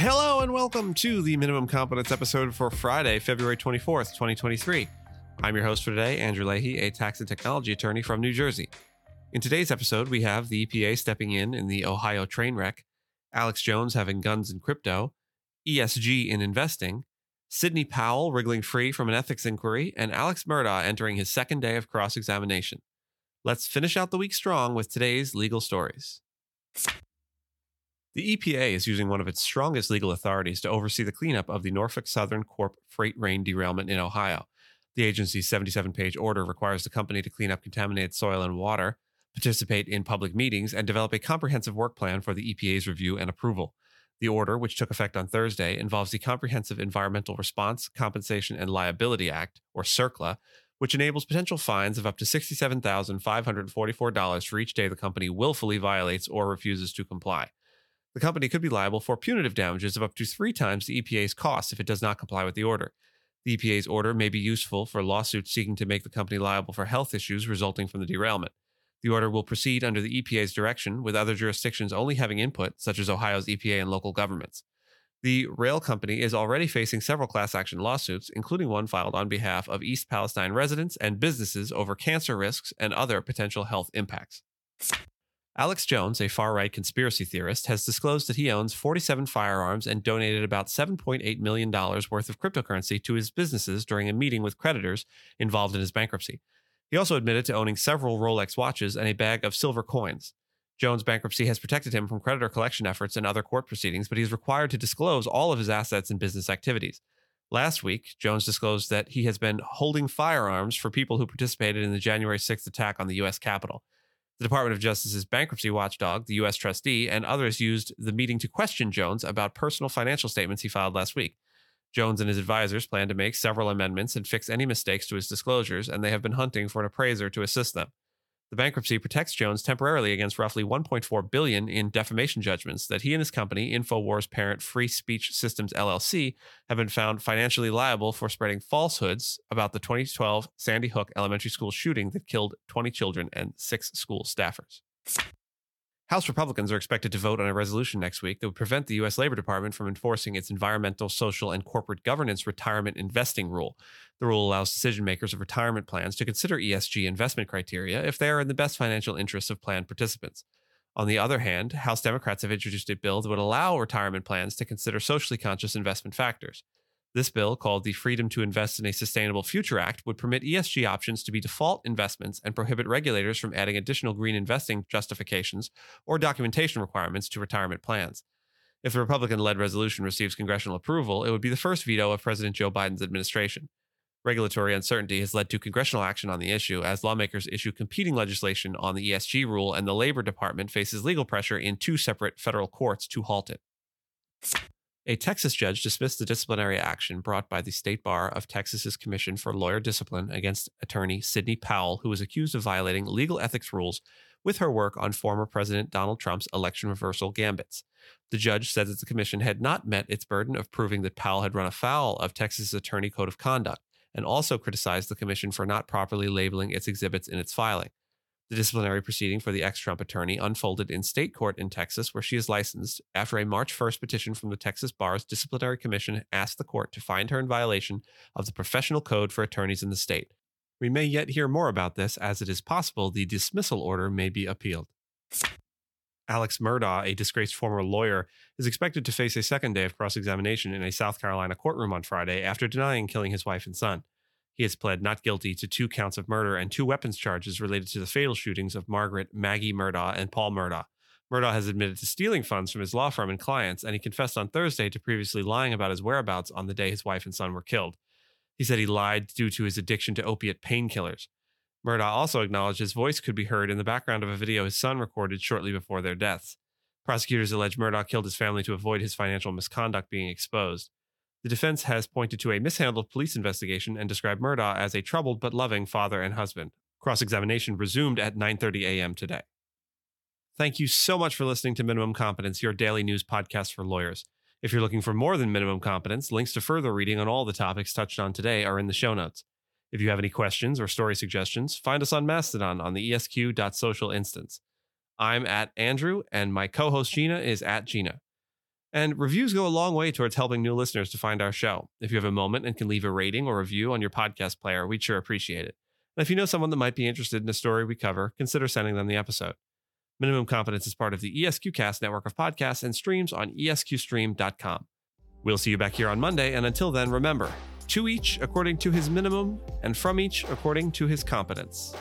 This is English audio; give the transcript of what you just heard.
Hello and welcome to the Minimum Competence episode for Friday, February 24th, 2023. I'm your host for today, Andrew Leahy, a tax and technology attorney from New Jersey. In today's episode, we have the EPA stepping in in the Ohio train wreck, Alex Jones having guns in crypto, ESG in investing, Sidney Powell wriggling free from an ethics inquiry, and Alex Murdaugh entering his second day of cross examination. Let's finish out the week strong with today's legal stories. The EPA is using one of its strongest legal authorities to oversee the cleanup of the Norfolk Southern Corp freight rain derailment in Ohio. The agency's 77 page order requires the company to clean up contaminated soil and water, participate in public meetings, and develop a comprehensive work plan for the EPA's review and approval. The order, which took effect on Thursday, involves the Comprehensive Environmental Response, Compensation, and Liability Act, or CERCLA, which enables potential fines of up to $67,544 for each day the company willfully violates or refuses to comply. The company could be liable for punitive damages of up to three times the EPA's cost if it does not comply with the order. The EPA's order may be useful for lawsuits seeking to make the company liable for health issues resulting from the derailment. The order will proceed under the EPA's direction, with other jurisdictions only having input, such as Ohio's EPA and local governments. The rail company is already facing several class action lawsuits, including one filed on behalf of East Palestine residents and businesses over cancer risks and other potential health impacts. Alex Jones, a far right conspiracy theorist, has disclosed that he owns 47 firearms and donated about $7.8 million worth of cryptocurrency to his businesses during a meeting with creditors involved in his bankruptcy. He also admitted to owning several Rolex watches and a bag of silver coins. Jones' bankruptcy has protected him from creditor collection efforts and other court proceedings, but he is required to disclose all of his assets and business activities. Last week, Jones disclosed that he has been holding firearms for people who participated in the January 6th attack on the U.S. Capitol. The Department of Justice's bankruptcy watchdog, the U.S. trustee, and others used the meeting to question Jones about personal financial statements he filed last week. Jones and his advisors plan to make several amendments and fix any mistakes to his disclosures, and they have been hunting for an appraiser to assist them. The bankruptcy protects Jones temporarily against roughly 1.4 billion in defamation judgments that he and his company, InfoWars parent Free Speech Systems LLC, have been found financially liable for spreading falsehoods about the 2012 Sandy Hook Elementary School shooting that killed 20 children and 6 school staffers. House Republicans are expected to vote on a resolution next week that would prevent the U.S. Labor Department from enforcing its environmental, social, and corporate governance retirement investing rule. The rule allows decision makers of retirement plans to consider ESG investment criteria if they are in the best financial interests of plan participants. On the other hand, House Democrats have introduced a bill that would allow retirement plans to consider socially conscious investment factors. This bill, called the Freedom to Invest in a Sustainable Future Act, would permit ESG options to be default investments and prohibit regulators from adding additional green investing justifications or documentation requirements to retirement plans. If the Republican led resolution receives congressional approval, it would be the first veto of President Joe Biden's administration. Regulatory uncertainty has led to congressional action on the issue as lawmakers issue competing legislation on the ESG rule, and the Labor Department faces legal pressure in two separate federal courts to halt it. A Texas judge dismissed the disciplinary action brought by the State Bar of Texas's Commission for Lawyer Discipline against attorney Sidney Powell, who was accused of violating legal ethics rules with her work on former President Donald Trump's election reversal gambits. The judge said that the commission had not met its burden of proving that Powell had run afoul of Texas's attorney code of conduct, and also criticized the commission for not properly labeling its exhibits in its filing. The disciplinary proceeding for the ex Trump attorney unfolded in state court in Texas, where she is licensed, after a March 1st petition from the Texas Bar's Disciplinary Commission asked the court to find her in violation of the professional code for attorneys in the state. We may yet hear more about this, as it is possible the dismissal order may be appealed. Alex Murdaugh, a disgraced former lawyer, is expected to face a second day of cross examination in a South Carolina courtroom on Friday after denying killing his wife and son. He has pled not guilty to two counts of murder and two weapons charges related to the fatal shootings of Margaret Maggie Murdaugh and Paul Murdaugh. Murdaugh has admitted to stealing funds from his law firm and clients, and he confessed on Thursday to previously lying about his whereabouts on the day his wife and son were killed. He said he lied due to his addiction to opiate painkillers. Murdaugh also acknowledged his voice could be heard in the background of a video his son recorded shortly before their deaths. Prosecutors allege Murdaugh killed his family to avoid his financial misconduct being exposed. The defense has pointed to a mishandled police investigation and described Murdaugh as a troubled but loving father and husband. Cross-examination resumed at 9:30 a.m. today. Thank you so much for listening to Minimum Competence, your daily news podcast for lawyers. If you're looking for more than minimum competence, links to further reading on all the topics touched on today are in the show notes. If you have any questions or story suggestions, find us on Mastodon on the esq.social instance. I'm at Andrew, and my co host Gina is at Gina. And reviews go a long way towards helping new listeners to find our show. If you have a moment and can leave a rating or review on your podcast player, we'd sure appreciate it. And if you know someone that might be interested in a story we cover, consider sending them the episode. Minimum Competence is part of the ESQcast network of podcasts and streams on esqstream.com. We'll see you back here on Monday, and until then, remember to each according to his minimum, and from each according to his competence.